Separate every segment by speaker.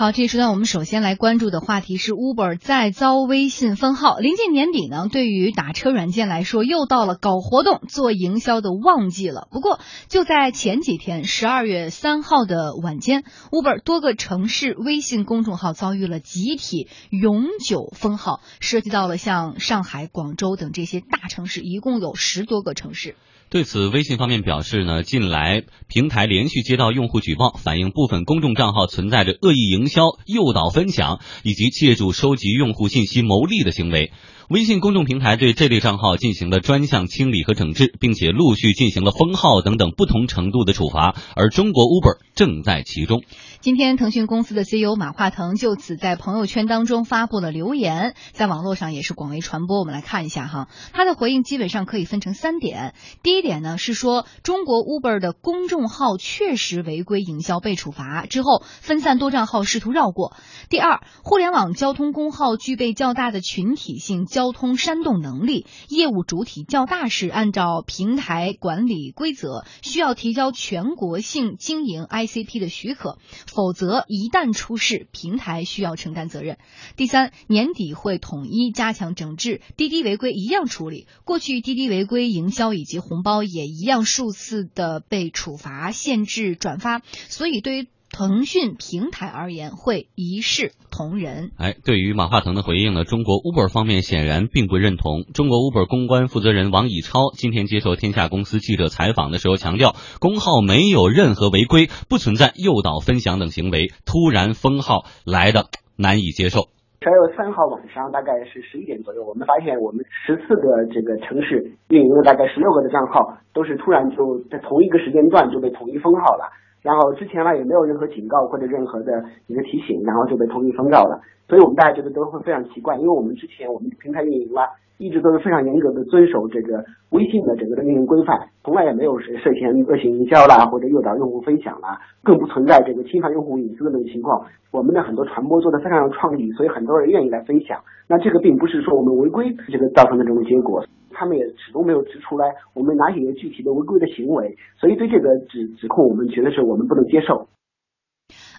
Speaker 1: 好，这一时段我们首先来关注的话题是 Uber 再遭微信封号。临近年底呢，对于打车软件来说，又到了搞活动、做营销的旺季了。不过，就在前几天，十二月三号的晚间，Uber 多个城市微信公众号遭遇了集体永久封号，涉及到了像上海、广州等这些大城市，一共有十多个城市。
Speaker 2: 对此，微信方面表示呢，近来平台连续接到用户举报，反映部分公众账号存在着恶意营销、诱导分享以及借助收集用户信息牟利的行为。微信公众平台对这类账号进行了专项清理和整治，并且陆续进行了封号等等不同程度的处罚，而中国 Uber 正在其中。
Speaker 1: 今天，腾讯公司的 CEO 马化腾就此在朋友圈当中发布了留言，在网络上也是广为传播。我们来看一下哈，他的回应基本上可以分成三点。第一点呢是说，中国 Uber 的公众号确实违规营销被处罚之后，分散多账号试图绕过。第二，互联网交通公号具备较大的群体性。交交通煽动能力，业务主体较大时，按照平台管理规则需要提交全国性经营 ICP 的许可，否则一旦出事，平台需要承担责任。第三，年底会统一加强整治，滴滴违规一样处理。过去滴滴违规营销以及红包也一样数次的被处罚、限制转发，所以对于。腾讯平台而言会一视同仁。
Speaker 2: 哎，对于马化腾的回应呢，中国 Uber 方面显然并不认同。中国 Uber 公关负责人王以超今天接受天下公司记者采访的时候强调，公号没有任何违规，不存在诱导分享等行为，突然封号来的难以接受。
Speaker 3: 十二月三号晚上大概是十一点左右，我们发现我们十四个这个城市运营了大概十六个的账号，都是突然就在同一个时间段就被统一封号了。然后之前呢也没有任何警告或者任何的一个提醒，然后就被统一封号了。所以我们大家觉得都会非常奇怪，因为我们之前我们平台运营啦，一直都是非常严格的遵守这个微信的整个的运营规范，从来也没有涉嫌恶性营销啦或者诱导用户分享啦，更不存在这个侵犯用户隐私的这种情况。我们的很多传播做的非常有创意，所以很多人愿意来分享。那这个并不是说我们违规这个造成的这种结果。他们也始终没有指出来我们哪些具体的违规的行为，所以对这个指指控，我们觉得是我们不能接受。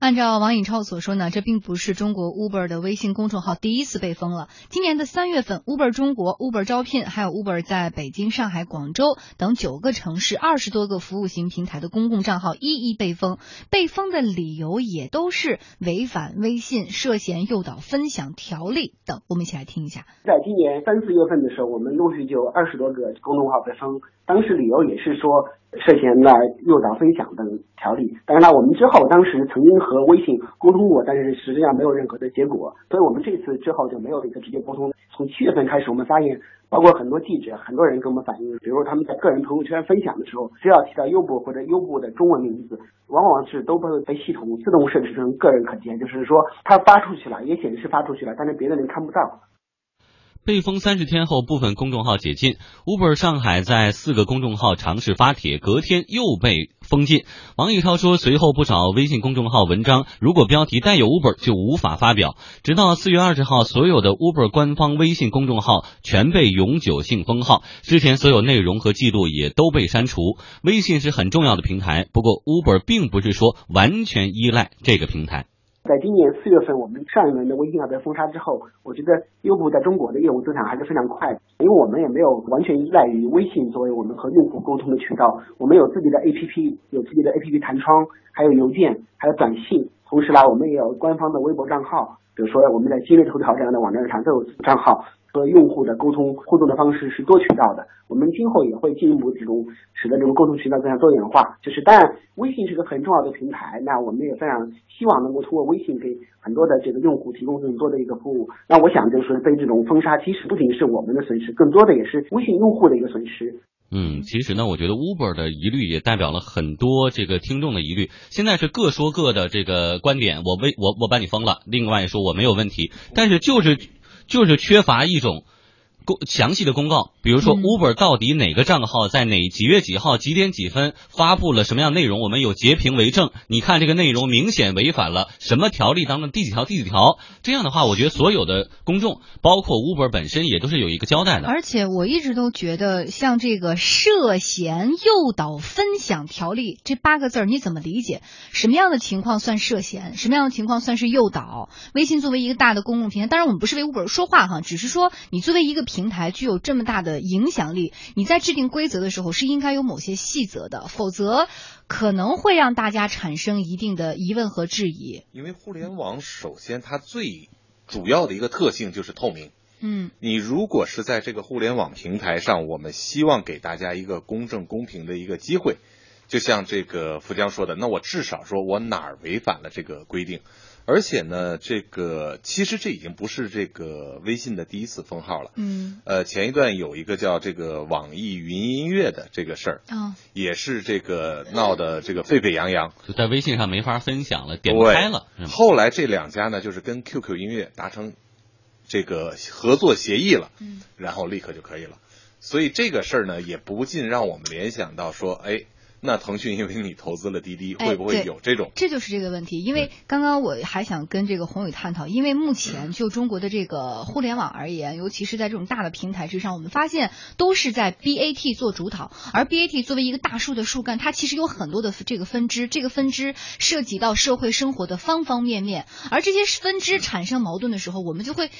Speaker 1: 按照王颖超所说呢，这并不是中国 Uber 的微信公众号第一次被封了。今年的三月份，Uber 中国、Uber 招聘，还有 Uber 在北京、上海、广州等九个城市二十多个服务型平台的公共账号一一被封，被封的理由也都是违反微信涉嫌诱导分享条例等。我们一起来听一下。
Speaker 3: 在今年三四月份的时候，我们陆续就二十多个公众号被封，当时理由也是说。涉嫌的诱导分享等条例，当然了，我们之后当时曾经和微信沟通过，但是实际上没有任何的结果，所以我们这次之后就没有一个直接沟通。从七月份开始，我们发现，包括很多记者、很多人跟我们反映，比如他们在个人朋友圈分享的时候，只要提到优步或者优步的中文名字，往往是都会被系统自动设置成个人可见，就是说他发出去了，也显示发出去了，但是别的人看不到。
Speaker 2: 被封三十天后，部分公众号解禁。Uber 上海在四个公众号尝试发帖，隔天又被封禁。王玉超说，随后不少微信公众号文章如果标题带有 Uber 就无法发表。直到四月二十号，所有的 Uber 官方微信公众号全被永久性封号，之前所有内容和记录也都被删除。微信是很重要的平台，不过 Uber 并不是说完全依赖这个平台。
Speaker 3: 在今年四月份，我们上一轮的微信号被封杀之后，我觉得优步在中国的业务增长还是非常快的，因为我们也没有完全依赖于微信作为我们和用户沟通的渠道，我们有自己的 APP，有自己的 APP 弹窗，还有邮件，还有短信，同时呢，我们也有官方的微博账号，比如说我们在今日头条这样的网站上都有账号。和用户的沟通互动的方式是多渠道的，我们今后也会进一步这种使得这种沟通渠道更加多元化。就是当然，微信是个很重要的平台，那我们也非常希望能够通过微信给很多的这个用户提供更多的一个服务。那我想就是被这种封杀，其实不仅是我们的损失，更多的也是微信用户的一个损失。
Speaker 2: 嗯，其实呢，我觉得 Uber 的疑虑也代表了很多这个听众的疑虑。现在是各说各的这个观点，我被我我把你封了，另外说我没有问题，但是就是。就是缺乏一种公详细的公告，比如说
Speaker 1: 嗯
Speaker 2: Uber 到底哪个账号在哪几月几号几点几分发布了什么样内容，我们有截屏为证。你看这个内容明显违反了什么条例当中第几条第几条，这样的话，我觉得所有的公众，包括 Uber 本身也都是有一个交代的。
Speaker 1: 而且我一直都觉得，像这个涉嫌诱导分享条例这八个字儿，你怎么理解？什么样的情况算涉嫌？什么样的情况算是诱导？微信作为一个大的公共平台，当然我们不是为 Uber 说话哈，只是说你作为一个平台具有这么大的影响力，你在制定规则的时候是应该有某些细则的，否则可能会让大家产生一定的疑问和质疑。
Speaker 4: 因为互联网首先它最主要的一个特性就是透明。
Speaker 1: 嗯
Speaker 4: 你如果是在这个互联网平台上，我们希望给大家一个公正公平的一个机会，就像这个富江说的，那我至少说我哪儿违反了这个规定，而且呢，这个其实这已经不是这个微信的第一次封号了。
Speaker 1: 嗯
Speaker 4: 呃，前一段有一个叫这个网易云音乐的这个事儿，
Speaker 1: 啊
Speaker 4: 也是这个闹得这个沸沸扬扬，
Speaker 2: 就在微信上没法分享了，点不开了。
Speaker 4: 后来这两家呢，就是跟 QQ 音乐达成这个合作协议了，
Speaker 1: 嗯
Speaker 4: 然后立刻就可以了。所以这个事儿呢，也不禁让我们联想到说，哎，那腾讯因为你投资了滴滴，
Speaker 1: 哎
Speaker 4: 会不会有这种？
Speaker 1: 这就是这个问题，因为刚刚我还想跟这个宏宇探讨，因为目前就中国的这个互联网而言，尤其是在这种大的平台之上，我们发现都是在 BAT 做主导，而 BAT 作为一个大树的树干，它其实有很多的这个分支，这个分支涉及到社会生活的方方面面，而这些分支产生矛盾的时候，我们就会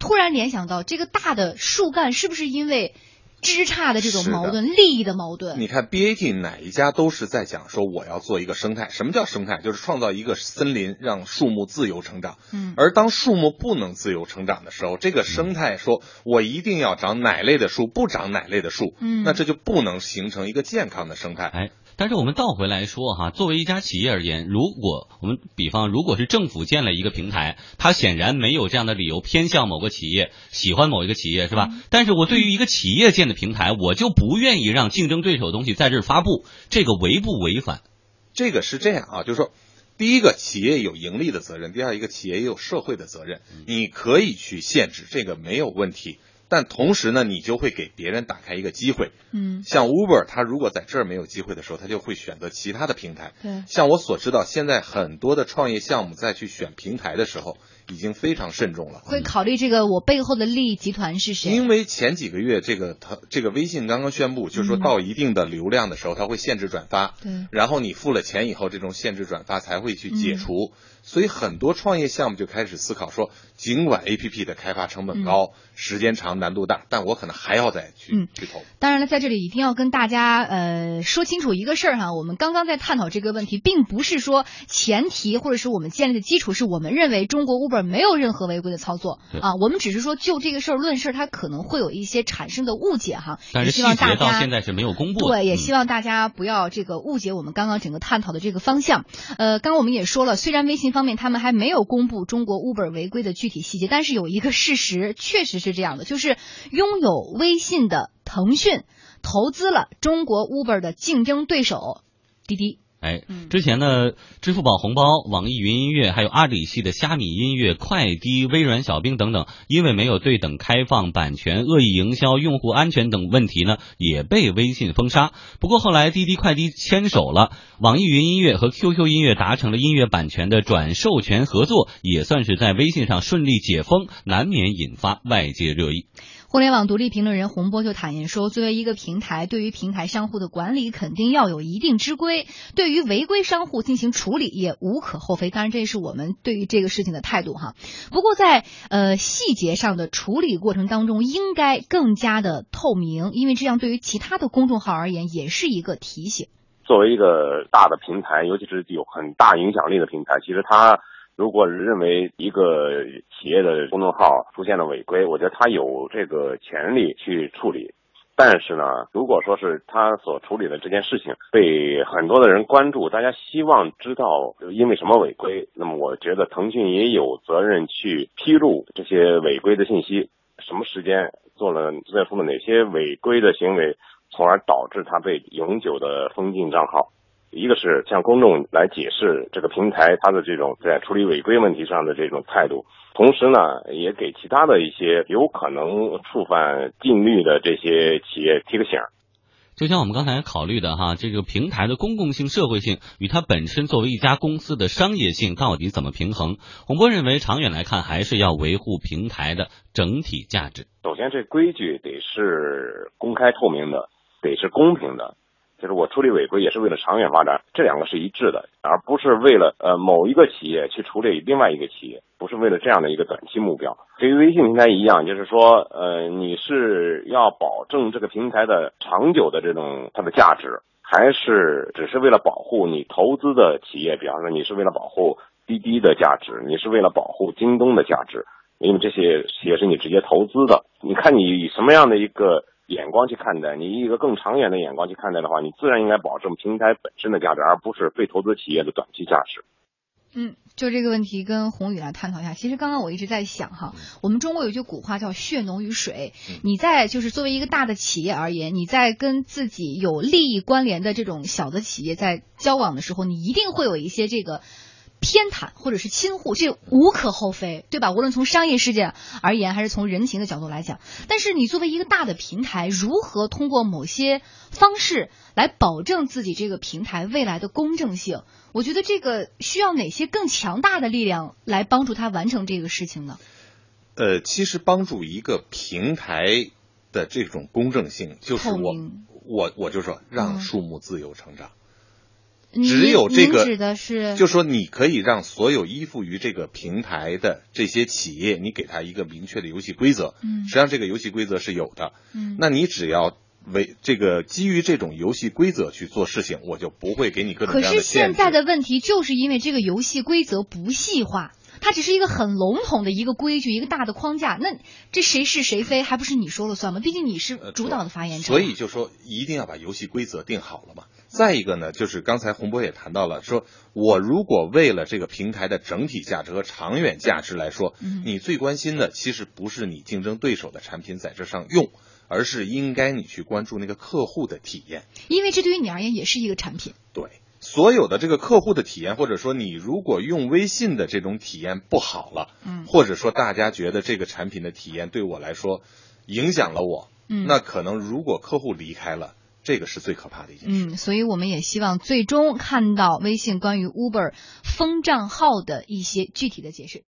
Speaker 1: 突然联想到，这个大的树干是不是因为枝杈的这种矛盾、利益的矛盾？
Speaker 4: 你看 BAT 哪一家都是在讲说我要做一个生态，什么叫生态？就是创造一个森林，让树木自由成长。
Speaker 1: 嗯
Speaker 4: 而当树木不能自由成长的时候，这个生态说我一定要长哪类的树，不长哪类的树，
Speaker 1: 嗯
Speaker 4: 那这就不能形成一个健康的生态。
Speaker 2: 哎，但是我们倒回来说哈，作为一家企业而言，如果我们比方如果是政府建了一个平台，它显然没有这样的理由偏向某个企业，喜欢某一个企业是吧？但是我对于一个企业建的平台，我就不愿意让竞争对手的东西在这儿发布，这个违不违反？
Speaker 4: 这个是这样啊，就是说，第一个企业有盈利的责任，第二一个企业也有社会的责任，你可以去限制，这个没有问题。但同时呢，你就会给别人打开一个机会。
Speaker 1: 嗯，
Speaker 4: 像 Uber，它如果在这儿没有机会的时候，它就会选择其他的平台。
Speaker 1: 对。
Speaker 4: 像我所知道，现在很多的创业项目在去选平台的时候，已经非常慎重了。
Speaker 1: 会考虑这个我背后的利益集团是谁？
Speaker 4: 因为前几个月这个他这个微信刚刚宣布，就是说
Speaker 1: 嗯
Speaker 4: 到一定的流量的时候，它会限制转发。
Speaker 1: 对
Speaker 4: 然后你付了钱以后，这种限制转发才会去解
Speaker 1: 嗯
Speaker 4: 除。所以很多创业项目就开始思考说，尽管 A P P 的开发成本高、时间长、难度大，但我可能还要再去、
Speaker 1: 嗯
Speaker 4: 去投。
Speaker 1: 当然了，在这里一定要跟大家呃说清楚一个事儿哈，我们刚刚在探讨这个问题，并不是说前提或者是我们建立的基础是我们认为中国 Uber 没有任何违规的操作啊，我们只是说就这个事儿论事儿，它可能会有一些产生的误解哈，
Speaker 2: 但是
Speaker 1: 希望大
Speaker 2: 节到
Speaker 1: 家
Speaker 2: 现在是没有公布的。
Speaker 1: 对，也
Speaker 2: 嗯
Speaker 1: 希望大家不要这个误解我们刚刚整个探讨的这个方向。呃，刚刚我们也说了，虽然微信方面他们还没有公布中国 Uber 违规的具体细节，但是有一个事实确实是这样的，就是拥有微信的腾讯投资了中国 Uber 的竞争对手滴滴。
Speaker 2: 哎
Speaker 1: 嗯，
Speaker 2: 之前呢，支付宝红包、网易云音乐，还有阿里系的虾米音乐、快滴、微软小冰等等，因为没有对等开放、版权、恶意营销、用户安全等问题呢，也被微信封杀。不过后来滴滴、快滴牵手了，网易云音乐和 QQ 音乐达成了音乐版权的转授权合作，也算是在微信上顺利解封，难免引发外界热议。
Speaker 1: 互联网独立评论人洪波就坦言说，作为一个平台，对于平台商户的管理肯定要有一定之规，对于违规商户进行处理也无可厚非。当然，这是我们对于这个事情的态度哈。不过在呃细节上的处理过程当中，应该更加的透明，因为这样对于其他的公众号而言也是一个提醒。
Speaker 5: 作为一个大的平台，尤其是有很大影响力的平台，其实它如果认为一个企业的公众号出现了违规，我觉得他有这个权利去处理。但是呢，如果说是他所处理的这件事情被很多的人关注，大家希望知道因为什么违规，那么我觉得腾讯也有责任去披露这些违规的信息，什么时间做了做出了哪些违规的行为，从而导致他被永久的封禁账号。一个是向公众来解释这个平台它的这种在处理违规问题上的这种态度，同时呢，也给其他的一些有可能触犯禁律的这些企业提个醒。
Speaker 2: 就像我们刚才考虑的哈，这个平台的公共性、社会性与它本身作为一家公司的商业性到底怎么平衡？洪波认为，长远来看还是要维护平台的整体价值。
Speaker 5: 首先，这规矩得是公开透明的，得是公平的。就是我处理违规也是为了长远发展，这两个是一致的，而不是为了呃某一个企业去处理另外一个企业，不是为了这样的一个短期目标。对于微信平台一样，就是说呃你是要保证这个平台的长久的这种它的价值，还是只是为了保护你投资的企业？比方说你是为了保护滴滴的价值，你是为了保护京东的价值，因为这些企业是你直接投资的。你看你以什么样的一个？眼光去看待，你以一个更长远的眼光去看待的话，你自然应该保证平台本身的价值，而不是被投资企业的短期价值。
Speaker 1: 嗯，就这个问题跟宏宇来探讨一下。其实刚刚我一直在想哈，我们中国有句古话叫血浓于水。你在就是作为一个大的企业而言，你在跟自己有利益关联的这种小的企业在交往的时候，你一定会有一些这个。偏袒或者是亲护，这无可厚非，对吧？无论从商业世界而言，还是从人情的角度来讲，但是你作为一个大的平台，如何通过某些方式来保证自己这个平台未来的公正性？我觉得这个需要哪些更强大的力量来帮助他完成这个事情呢？
Speaker 4: 呃，其实帮助一个平台的这种公正性，就是我我我就说让树木自由成长。只有这个，
Speaker 1: 指的是，
Speaker 4: 就说你可以让所有依附于这个平台的这些企业，你给他一个明确的游戏规则。
Speaker 1: 嗯，
Speaker 4: 实际上这个游戏规则是有的。
Speaker 1: 嗯，
Speaker 4: 那你只要为这个基于这种游戏规则去做事情，我就不会给你各种各样
Speaker 1: 的。可是现在的问题就是因为这个游戏规则不细化，它只是一个很笼统的一个规矩，一个大的框架。那这谁是谁非，还不是你说了算吗？毕竟你是主导的发言者。
Speaker 4: 所以就说一定要把游戏规则定好了嘛。再一个呢，就是刚才洪波也谈到了，说我如果为了这个平台的整体价值和长远价值来说，你最关心的其实不是你竞争对手的产品在这上用，而是应该你去关注那个客户的体验，
Speaker 1: 因为这对于你而言也是一个产品。
Speaker 4: 对，所有的这个客户的体验，或者说你如果用微信的这种体验不好了，
Speaker 1: 嗯，
Speaker 4: 或者说大家觉得这个产品的体验对我来说影响了我，
Speaker 1: 嗯，
Speaker 4: 那可能如果客户离开了。这个是最可怕的一件
Speaker 1: 事。嗯，所以我们也希望最终看到微信关于 Uber 封账号的一些具体的解释。